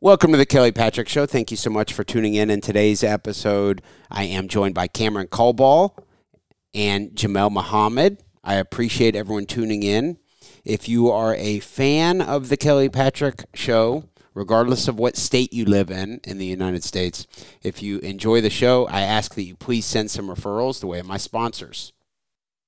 Welcome to the Kelly Patrick Show. Thank you so much for tuning in. In today's episode, I am joined by Kameron Kalbaugh and Jamal Mohammed. I appreciate everyone tuning in. If you are a fan of the Kelly Patrick Show, regardless of what state you live in in the United States, if you enjoy the show, I ask that you please send some referrals the way of my sponsors.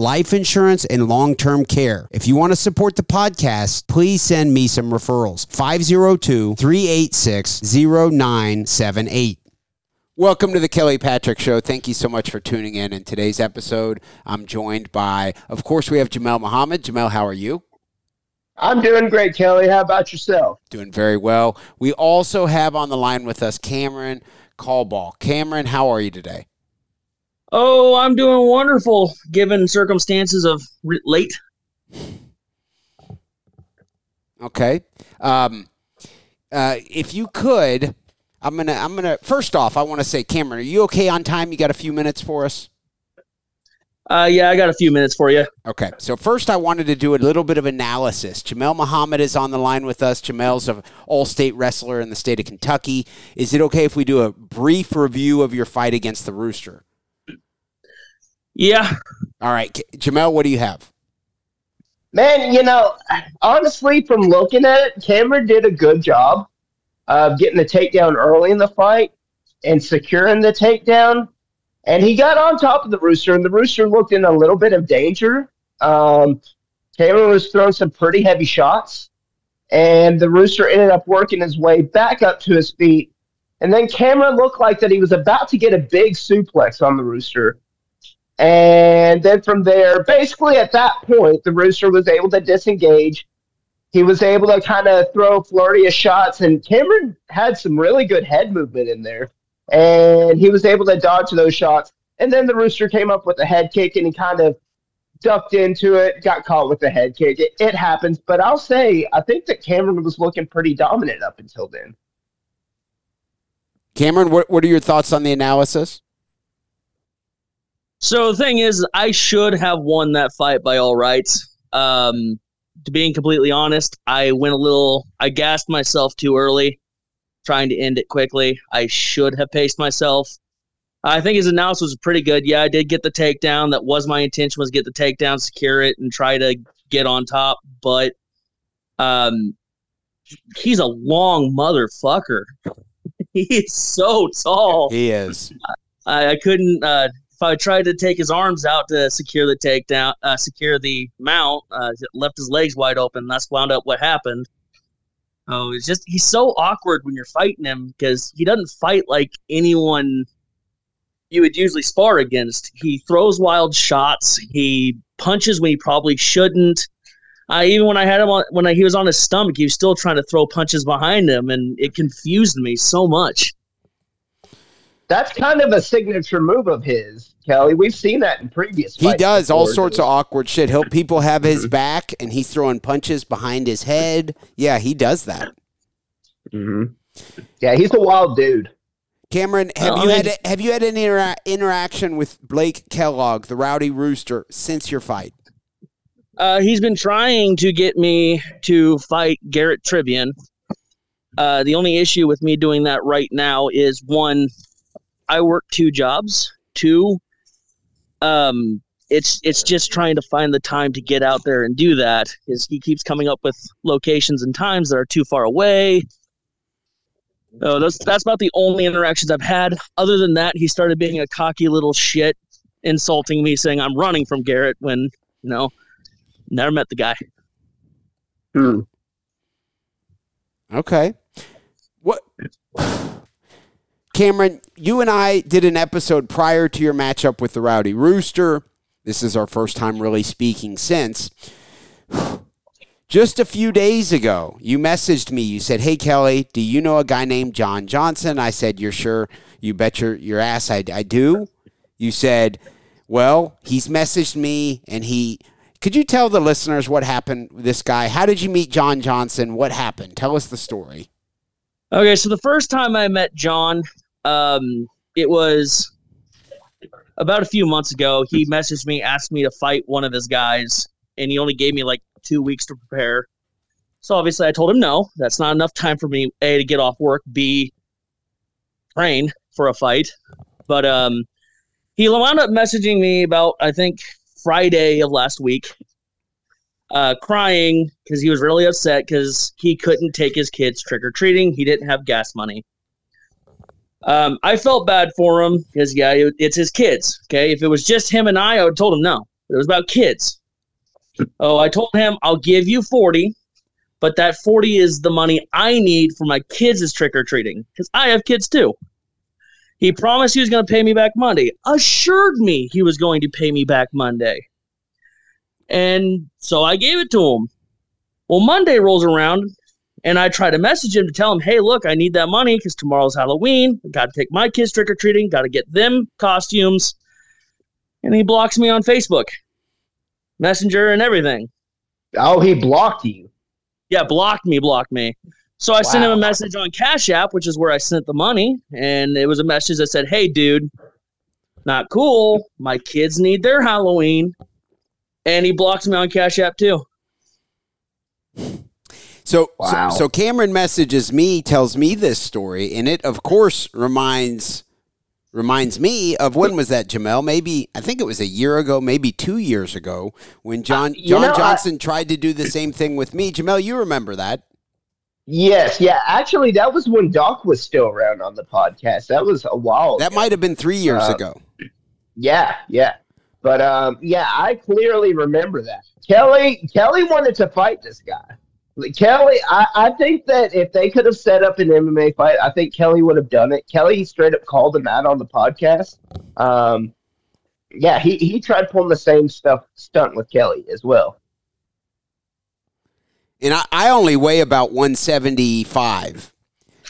life insurance and long term care. If you want to support the podcast, please send me some referrals. 502 386 0978. Welcome to the Kelly Patrick Show. Thank you so much for tuning in. In today's episode, I'm joined by, of course, we have Jamal Mohammed. Jamal, how are you? I'm doing great, Kelly. How about yourself? Doing very well. We also have on the line with us Kameron Kalbaugh. Kameron, how are you today? Oh, I'm doing wonderful given circumstances of re- late. Okay. Um, uh, if you could, I'm gonna. I'm gonna. First off, I want to say, Kameron, are you okay on time? You got a few minutes for us? Uh, yeah, I got a few minutes for you. Okay. So first, I wanted to do a little bit of analysis. Jamal Mohammed is on the line with us. Jamal's an all-state wrestler in the state of Kentucky. Is it okay if we do a brief review of your fight against the Rooster? Yeah. All right, Jamal, what do you have? Man, you know, honestly, from looking at it, Kameron did a good job of getting the takedown early in the fight and securing the takedown. And he got on top of the Rooster, and the Rooster looked in a little bit of danger. Um, Kameron was throwing some pretty heavy shots, and the Rooster ended up working his way back up to his feet. And then Kameron looked like that he was about to get a big suplex on the Rooster. And then from there, basically at that point, the Rooster was able to disengage. He was able to kind of throw of shots, and Kameron had some really good head movement in there. And he was able to dodge those shots. And then the Rooster came up with a head kick, and he kind of ducked into it, got caught with the head kick. It, it happens. But I'll say, I think that Kameron was looking pretty dominant up until then. Kameron, what, what are your thoughts on the analysis? So the thing is, I should have won that fight by all rights. Um, to being completely honest, I went a little, I gassed myself too early, trying to end it quickly. I should have paced myself. I think his analysis was pretty good. Yeah, I did get the takedown. That was my intention was get the takedown, secure it, and try to get on top. But um, he's a long motherfucker. he is so tall. He is. I, I couldn't. Uh, I tried to take his arms out to secure the takedown, uh, secure the mount, uh, left his legs wide open. That's wound up what happened. Oh, it's just he's so awkward when you're fighting him because he doesn't fight like anyone you would usually spar against. He throws wild shots. He punches when he probably shouldn't. Even when I had him on, when I, he was on his stomach, he was still trying to throw punches behind him, and it confused me so much. That's kind of a signature move of his, Kelly. We've seen that in previous. Fights. He does before, all sorts of awkward shit. He'll people have his back, and he's throwing punches behind his head. Yeah, he does that. Mm-hmm. Yeah, he's a wild dude. Kameron, have you had have you had any intera- interaction with Blake Kellogg, the Rowdy Rooster, since your fight? Uh, he's been trying to get me to fight Garrett Trivian. Uh, the only issue with me doing that right now is one, I work two jobs. Two, um, it's it's just trying to find the time to get out there and do that. Is he keeps coming up with locations and times that are too far away. So that's that's about the only interactions I've had. Other than that, he started being a cocky little shit, insulting me, saying I'm running from Garrett when you know, never met the guy. Hmm. Okay. What Kameron, you and I did an episode prior to your matchup with the Rowdy Rooster. This is our first time really speaking since. Just a few days ago, you messaged me. You said, Hey, Kelly, do you know a guy named John Johnson? I said, You're sure? You bet your, your ass I, I do. You said, Well, he's messaged me and he. Could you tell the listeners what happened with this guy? How did you meet John Johnson? What happened? Tell us the story. Okay, so the first time I met John, um, it was about a few months ago. He messaged me, asked me to fight one of his guys, and he only gave me like two weeks to prepare. So obviously, I told him no. That's not enough time for me a to get off work, b train for a fight. But um, he wound up messaging me about I think Friday of last week, uh, crying because he was really upset because he couldn't take his kids trick or treating. He didn't have gas money. Um, I felt bad for him because yeah, it, it's his kids. Okay, if it was just him and I, I would have told him no. But it was about kids. Oh, I told him I'll give you forty, but that forty is the money I need for my kids' trick or treating because I have kids too. He promised he was going to pay me back Monday. Assured me he was going to pay me back Monday. And so I gave it to him. Well, Monday rolls around and I try to message him to tell him, hey, look, I need that money because tomorrow's Halloween. Got to take my kids trick or treating. Got to get them costumes. And he blocks me on Facebook, Messenger, and everything. Oh, he blocked you. Yeah, blocked me, blocked me. So I wow. sent him a message on Cash App, which is where I sent the money. And it was a message that said, hey, dude, not cool. My kids need their Halloween. And he blocks me on Cash App too. So, wow. so, so Kameron messages me, tells me this story, and it of course reminds reminds me of when was that, Jamal? Maybe I think it was a year ago, maybe two years ago, when John uh, John know, Johnson I, tried to do the same thing with me. Jamal, you remember that? Yes, yeah. Actually, that was when Doc was still around on the podcast. That was a while. That might have been three years uh, ago. Yeah, yeah. But um, yeah, I clearly remember that. Kelly Kelly wanted to fight this guy. Kelly, I, I think that if they could have set up an MMA fight, I think Kelly would have done it. Kelly straight up called him out on the podcast. Um, yeah, he, he tried pulling the same stuff stunt with Kelly as well. And I, I only weigh about 175.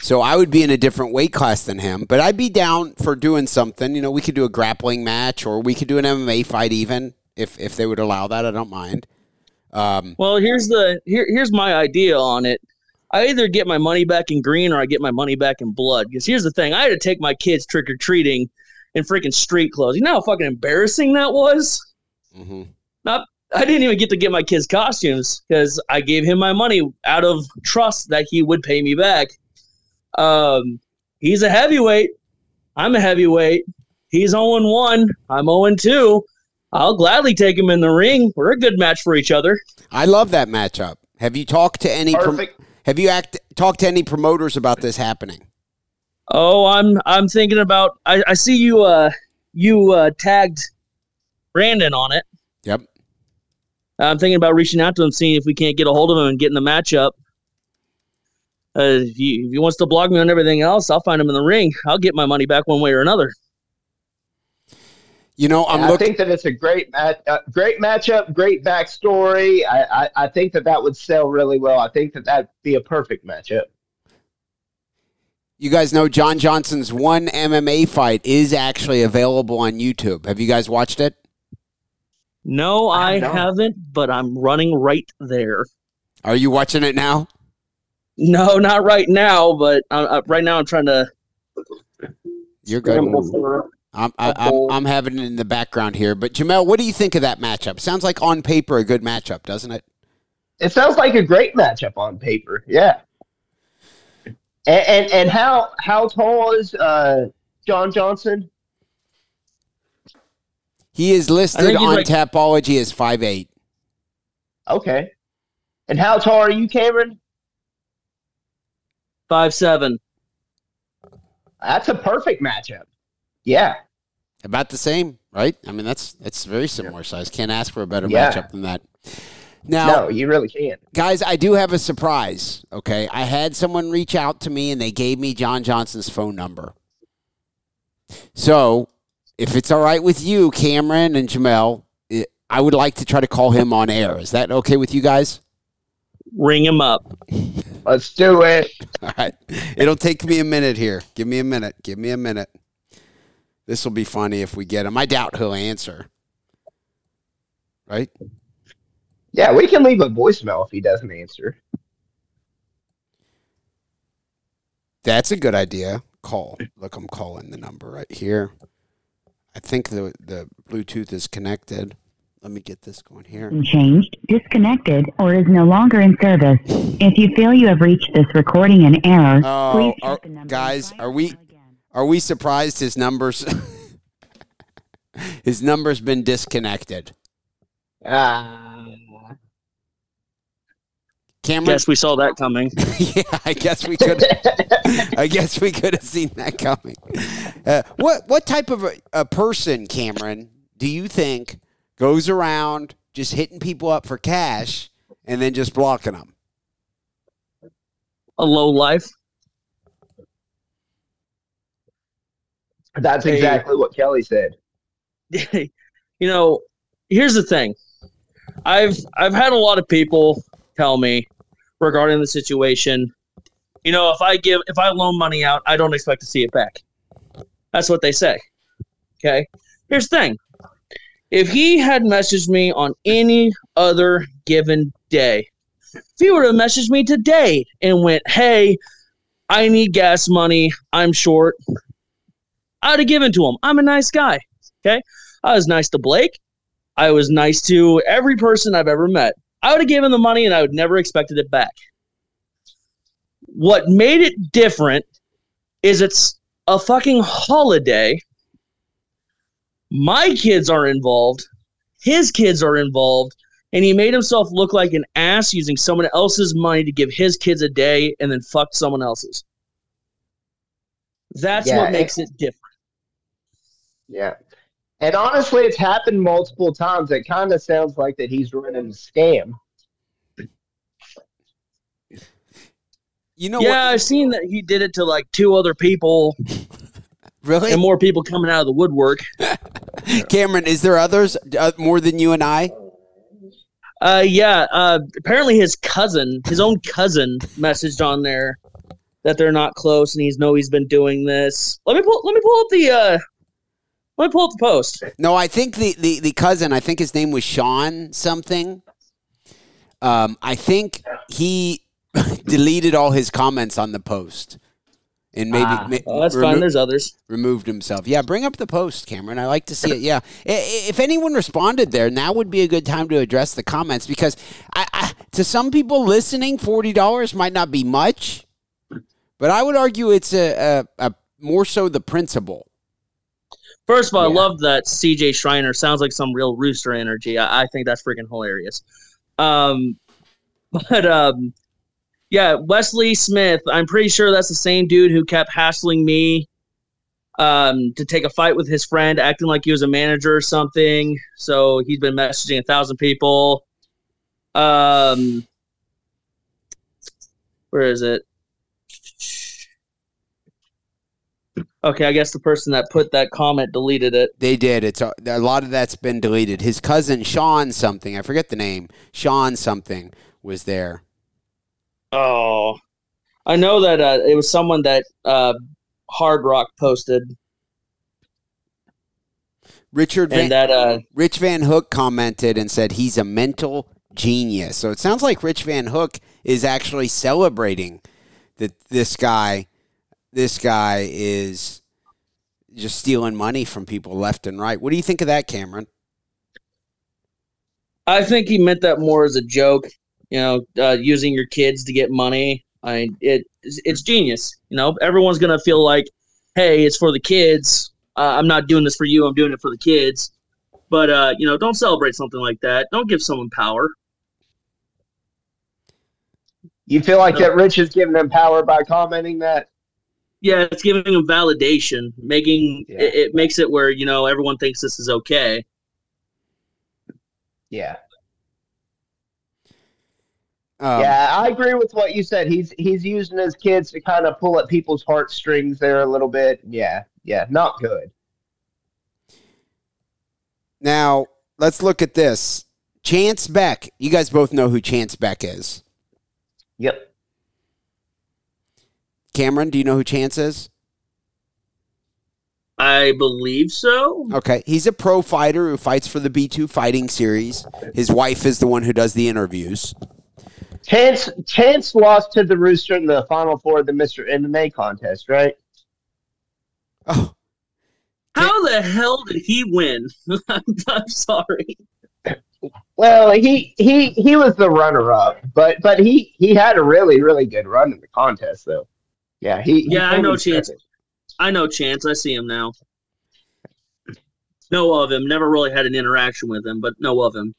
So I would be in a different weight class than him, but I'd be down for doing something. You know, we could do a grappling match or we could do an MMA fight even if if they would allow that. I don't mind. Um, well, here's the here, here's my idea on it. I either get my money back in green or I get my money back in blood. Because here's the thing: I had to take my kids trick or treating in freaking street clothes. You know how fucking embarrassing that was. Mm-hmm. Not, I didn't even get to get my kids costumes because I gave him my money out of trust that he would pay me back. Um, he's a heavyweight. I'm a heavyweight. He's 0 1. I'm 0 2. I'll gladly take him in the ring. We're a good match for each other. I love that matchup. Have you talked to any? Prom- have you act talked to any promoters about this happening? Oh, I'm I'm thinking about. I, I see you. Uh, you uh, tagged Brandon on it. Yep. I'm thinking about reaching out to him, seeing if we can't get a hold of him and getting the matchup. Uh, if, he, if he wants to blog me on everything else, I'll find him in the ring. I'll get my money back one way or another. You know, I'm. I think that it's a great, mat- uh, great matchup, great backstory. I, I, I think that that would sell really well. I think that that'd be a perfect matchup. you guys know John Johnson's one MMA fight is actually available on YouTube. Have you guys watched it? No, I, I haven't, but I'm running right there. Are you watching it now? No, not right now, but uh, uh, right now I'm trying to. You're good. I'm, I, I'm, I'm having it in the background here. But Jamal, what do you think of that matchup? Sounds like on paper a good matchup, doesn't it? It sounds like a great matchup on paper. Yeah. And and, and how how tall is uh, John Johnson? He is listed on like- Tapology as 5'8". Okay. And how tall are you, Kameron? Five seven. That's a perfect matchup. Yeah. About the same, right? I mean, that's that's very similar size. Can't ask for a better Yeah. matchup than that. Now, no, you really can't. guys, I do have a surprise. Okay, I had someone reach out to me and they gave me John Johnson's phone number. So, if it's all right with you, Kameron and Jamal, it, I would like to try to call him on air. Is that okay with you guys? Ring him up. Let's do it. All right. It'll take me a minute here. Give me a minute. Give me a minute. This will be funny if we get him. I doubt he'll answer. Right? Yeah, we can leave a voicemail if he doesn't answer. That's a good idea. Call. Look, I'm calling the number right here. I think the the Bluetooth is connected. Let me get this going here. changed, disconnected, or is no longer in service. If you feel you have reached this recording in error, Oh, please are- the number guys, are we- to dial again. Are we surprised his numbers his number's been disconnected? Ah. Kameron Guess we saw that coming. Yeah, I guess we could I guess we could have seen that coming. Uh, what what type of a, a person, Kameron, do you think goes around just hitting people up for cash and then just blocking them? A low life. That's Hey. exactly what Kelly said. you know, here's the thing. I've I've had a lot of people tell me regarding the situation. You know, if I give if I loan money out, I don't expect to see it back. That's what they say. Okay. Here's the thing. If he had messaged me on any other given day, if he would have messaged me today and went, Hey, I need gas money, I'm short, I'd have given to him. I'm a nice guy. Okay. I was nice to Blake. I was nice to every person I've ever met. I would have given the money and I would never expected it back. What made it different is it's a fucking holiday. My kids are involved. His kids are involved. And he made himself look like an ass using someone else's money to give his kids a day and then fucked someone else's. That's Yeah, what it- makes it different. Yeah. And honestly, it's happened multiple times. It kind of sounds like that he's running a scam. You know yeah, I've seen that he did it to like two other people? Really? and more people coming out of the woodwork. Kameron, is there others uh, more than you and I? Uh, yeah. Uh, apparently his cousin, his own cousin, messaged on there that they're not close, and he's know he's been doing this. Let me pull. Let me pull up the. Uh, let me pull up the post. No, I think the, the, the cousin, I think his name was Sean something. Um, I think he deleted all his comments on the post and maybe Ah, ma- Oh, that's remo- fine. There's others. removed himself. Yeah, bring up the post, Kameron. I like to see it. Yeah, if anyone responded there, now would be a good time to address the comments because I, I, to some people listening, forty dollars might not be much, but I would argue it's a, a, a more so the principle. First of all, I love that CJ Shriner sounds like some real rooster energy. I, I think that's freaking hilarious. Um, but um, yeah, Wesley Smith. I'm pretty sure that's the same dude who kept hassling me um, to take a fight with his friend, acting like he was a manager or something. So he's been messaging a thousand people. Um, where is it? Okay, I guess the person that put that comment deleted it. They did. It's a, a lot of that's been deleted. His cousin Sean something, I forget the name. Sean something was there. Oh, I know that uh, it was someone that uh, Hard Rock posted, Richard Van, and that uh, Rich Van Hook commented and said he's a mental genius. So it sounds like Rich Van Hook is actually celebrating that this guy this guy is just stealing money from people left and right. What do you think of that, Kameron? I think he meant that more as a joke. You know, uh, using your kids to get money. I mean, it it's genius. You know, everyone's gonna feel like, hey, it's for the kids. Uh, I'm not doing this for you. I'm doing it for the kids. But uh, you know, don't celebrate something like that. Don't give someone power. You feel like that Rich is giving them power by commenting that? Yeah, it's giving them validation, making Yeah. it, it makes it where you know everyone thinks this is okay. Yeah. Um, yeah, I agree with what you said. He's he's using his kids to kind of pull at people's heartstrings there a little bit. Yeah, yeah, not good. Now let's look at this. Chance Beck. You guys both know who Chance Beck is. Yep. Kameron, do you know who Chance is? I believe so. Okay, he's a pro fighter who fights for the B2 fighting series. His wife is the one who does the interviews. Chance Chance lost to the Rooster in the final four of the Mr. MMA contest, right? Oh, How the hell did he win? I'm, I'm sorry. Well, he he he was the runner up, but but he he had a really really good run in the contest though. Yeah, he, he Yeah, I know Chance. second. I know Chance. I see him now. Know of him. Never really had an interaction with him, but know of him.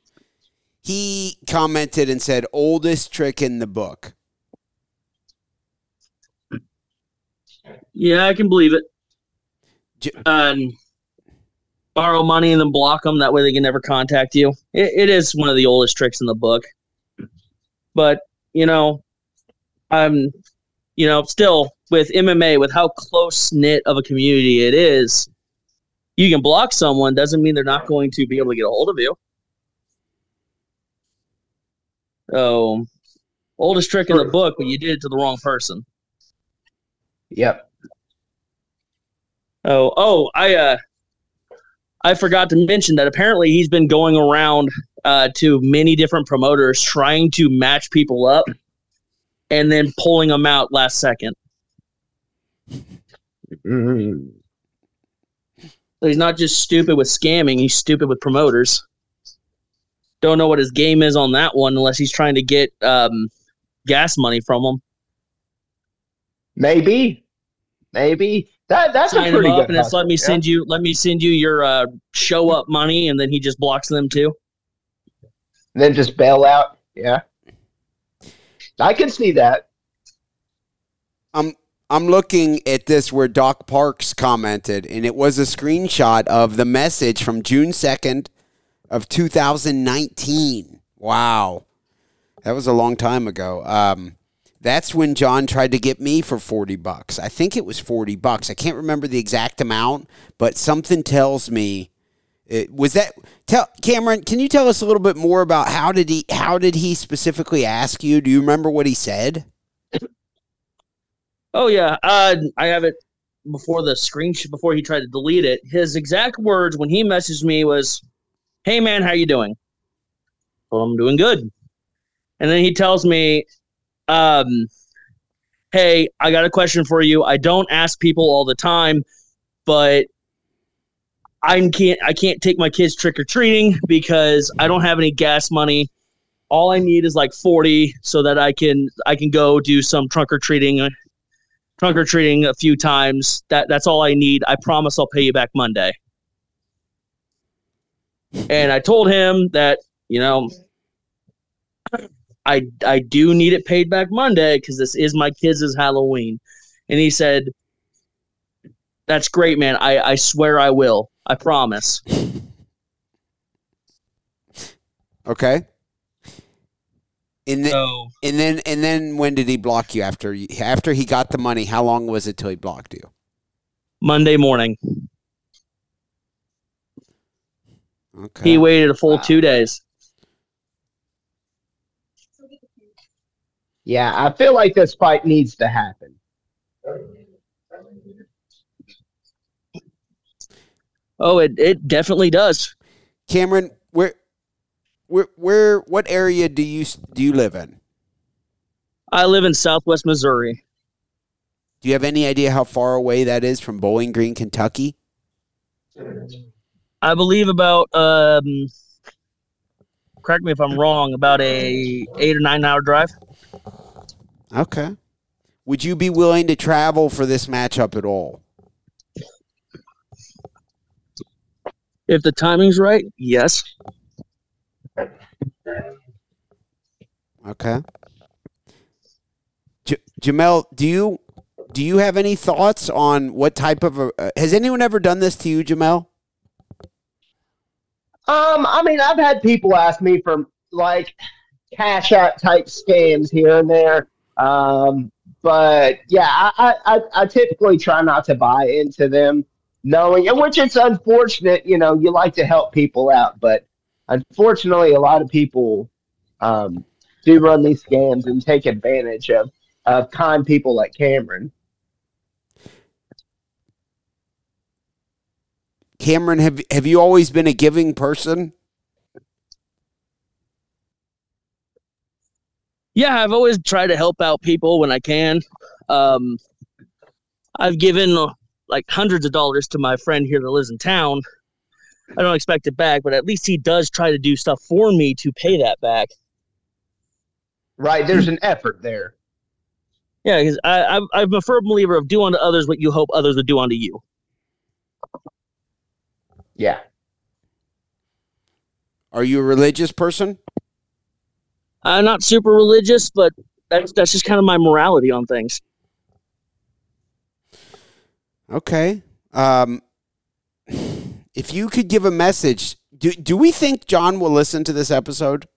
he commented and said, "Oldest trick in the book." Yeah, I can believe it. J- Um, borrow money and then block them. That way they can never contact you. It, it is one of the oldest tricks in the book. But you know, I'm, you know, still with MMA, with how close knit of a community it is, you can block someone doesn't mean they're not going to be able to get a hold of you. So, oldest trick in the book, but you did it to the wrong person. Yep. Oh, oh, I uh I forgot to mention that apparently he's been going around uh to many different promoters trying to match people up and then pulling them out last second. So he's not just stupid with scamming, he's stupid with promoters. Don't know what his game is on that one unless he's trying to get um gas money from them. Maybe, maybe that that's Sign a pretty good. and it's let me hustle, send you let me send you your uh show up money and then he just blocks them too. yeah. then just bail out. Yeah, I can see that. I'm I'm looking at this where Doc Parks commented, and it was a screenshot of the message from June second of 2019. Wow, that was a long time ago. Um, that's when John tried to get me for 40 bucks. I think it was 40 bucks. I can't remember the exact amount, but something tells me it was that. Tell Kameron, can you tell us a little bit more about how did he how did he specifically ask you? Do you remember what he said? Oh yeah, uh, I have it before the screenshot before he tried to delete it. His exact words when he messaged me was, "Hey man, how you doing?" Well, I'm doing good. And then he tells me, um, "Hey, I got a question for you. I don't ask people all the time, but I can't I can't take my kids trick or treating because I don't have any gas money." All I need is like forty, so that I can I can go do some trunk or treating trunk or treating a few times. That that's all I need. I promise I'll pay you back Monday. And I told him that you know I I do need it paid back Monday because this is my kids' Halloween. And he said, "That's great, man. I I swear I will. I promise." Okay. And then, So and then and then when did he block you after you, after he got the money? How long was it till he blocked you? Monday morning, Okay. he waited a full Wow. two days. Yeah, I feel like this fight needs to happen. Oh, it, it definitely does. Kameron, where, where, where, what area do you do you live in? I live in Southwest Missouri. Do you have any idea how far away that is from Bowling Green, Kentucky? I believe about um, correct me if I'm wrong, about a eight or nine hour drive. Okay. Would you be willing to travel for this matchup at all? If the timing's right, yes. Okay. J- Jamal, do you do you have any thoughts on what type of a, uh, has anyone ever done this to you, Jamal? Um, I mean, I've had people ask me for like cash out type scams here and there. Um, but yeah, I, I, I typically try not to buy into them, knowing, and which it's unfortunate. You know, you like to help people out, but unfortunately, a lot of people um, do run these scams and take advantage of of kind people like Kameron. Kameron, have have you always been a giving person? Yeah, I've always tried to help out people when I can. Um, I've given like hundreds of dollars to my friend here that lives in town. I don't expect it back, but at least he does try to do stuff for me to pay that back. Right, there's an effort there. Yeah, because I'm, I'm a firm believer of do unto others what you hope others would do unto you. Yeah. Are you a religious person? I'm not super religious, but that's that's just kind of my morality on things. Okay. Um, if you could give a message, do do we think John will listen to this episode?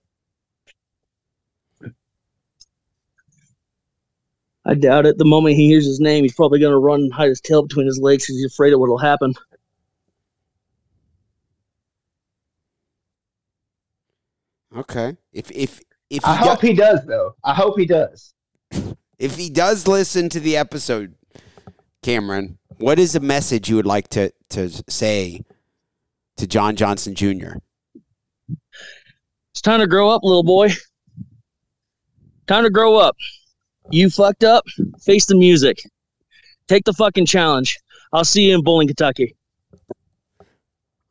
I doubt it. The moment he hears his name, he's probably going to run and hide his tail between his legs because he's afraid of what'll happen. Okay. If if if he I do- hope he does, though. I hope he does. if he does listen to the episode, Kameron, what is a message you would like to to say to John Johnson Jr.? It's time to grow up, little boy. Time to grow up. You fucked up. Face the music. Take the fucking challenge. I'll see you in Bowling, Kentucky.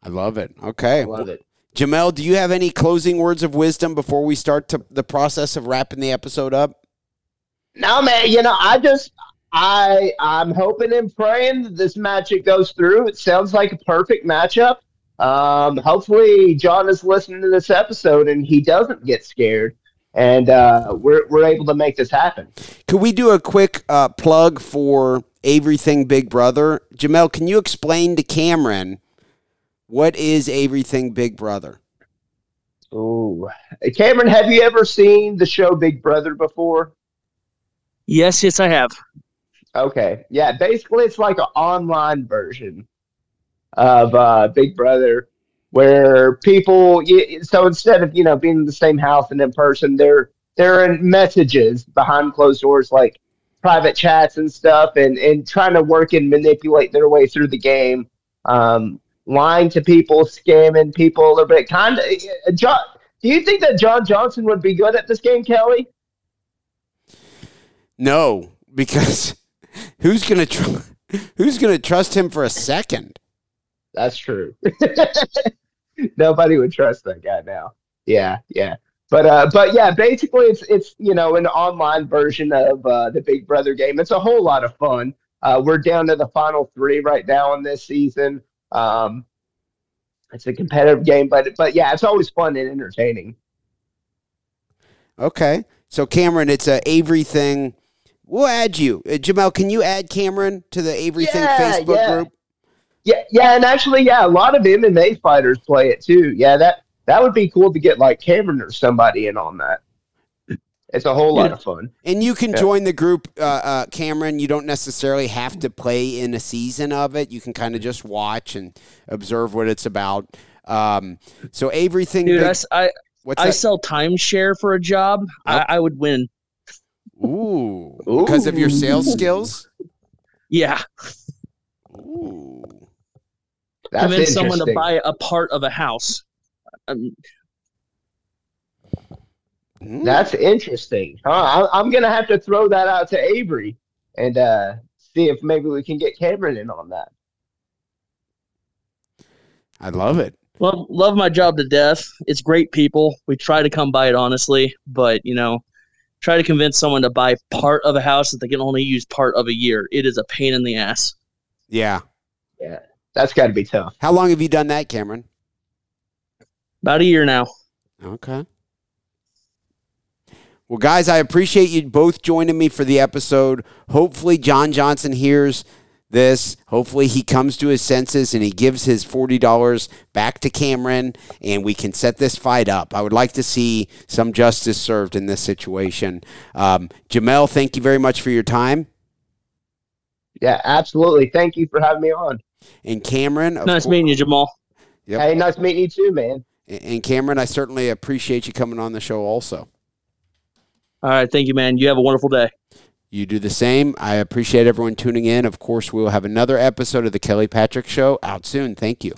I love it. Okay. I love it. Jamal, do you have any closing words of wisdom before we start to the process of wrapping the episode up? No, man. You know, I just, I, I'm hoping and praying that this matchup goes through. It sounds like a perfect matchup. Um, hopefully, John is listening to this episode and he doesn't get scared, and uh, we're we're able to make this happen. Could we do a quick uh, plug for Everything Big Brother? Jamal, can you explain to Kameron what is Everything Big Brother? Ooh, Kameron, have you ever seen the show Big Brother before? Yes, yes, I have. Okay. Yeah, basically it's like an online version of uh, Big Brother where people so instead of, you know, being in the same house and in person, they're they're in messages behind closed doors like private chats and stuff and and trying to work and manipulate their way through the game. Um lying to people, scamming people a little bit. Kind of John do you think that John Johnson would be good at this game, Kelly? No, because who's gonna tr- who's gonna trust him for a second? That's true. Nobody would trust that guy now. Yeah, yeah. But uh, but yeah, basically it's it's you know an online version of uh, the Big Brother game. It's a whole lot of fun. Uh, we're down to the final three right now in this season. Um, it's a competitive game, but but yeah, it's always fun and entertaining. Okay, so Kameron, it's a Avery thing. We'll add you, uh, Jamal. Can you add Kameron to the Avery thing Yeah, Facebook yeah. group? Yeah, yeah, and actually, yeah, a lot of MMA fighters play it too. Yeah, that that would be cool to get like Kameron or somebody in on that. It's a whole lot Yeah. of fun. And you can Yeah. join the group, uh, uh, Kameron. You don't necessarily have to play in a season of it. You can kind of just watch and observe what it's about. Um, so everything. Dude, big- I s- I, what's I that? sell timeshare for a job. I, I would win. Ooh. Because of your sales skills? Yeah, Ooh. That's convince someone to buy a part of a house. Um, Mm. That's interesting. Huh? I, I'm gonna have to throw that out to Avery and uh, see if maybe we can get Kameron in on that. I love it. love love my job to death. It's great people. We try to come by it honestly, but you know, try to convince someone to buy part of a house that they can only use part of a year. It is a pain in the ass. Yeah. Yeah, that's got to be tough. How long have you done that, Kameron? About a year now. Okay. Well, guys, I appreciate you both joining me for the episode. Hopefully, John Johnson hears this. Hopefully, he comes to his senses and he gives his $40 back to Kameron and we can set this fight up. I would like to see some justice served in this situation. Um, Jamal, thank you very much for your time. Yeah, absolutely. Thank you for having me on. And Kameron, Nice cour- meeting you, Jamal. Yep. Hey, nice meeting you too, man. And Kameron, I certainly appreciate you coming on the show also. All right, thank you, man. You have a wonderful day. You do the same. I appreciate everyone tuning in. Of course, we will have another episode of The Kelly Patrick Show out soon. Thank you.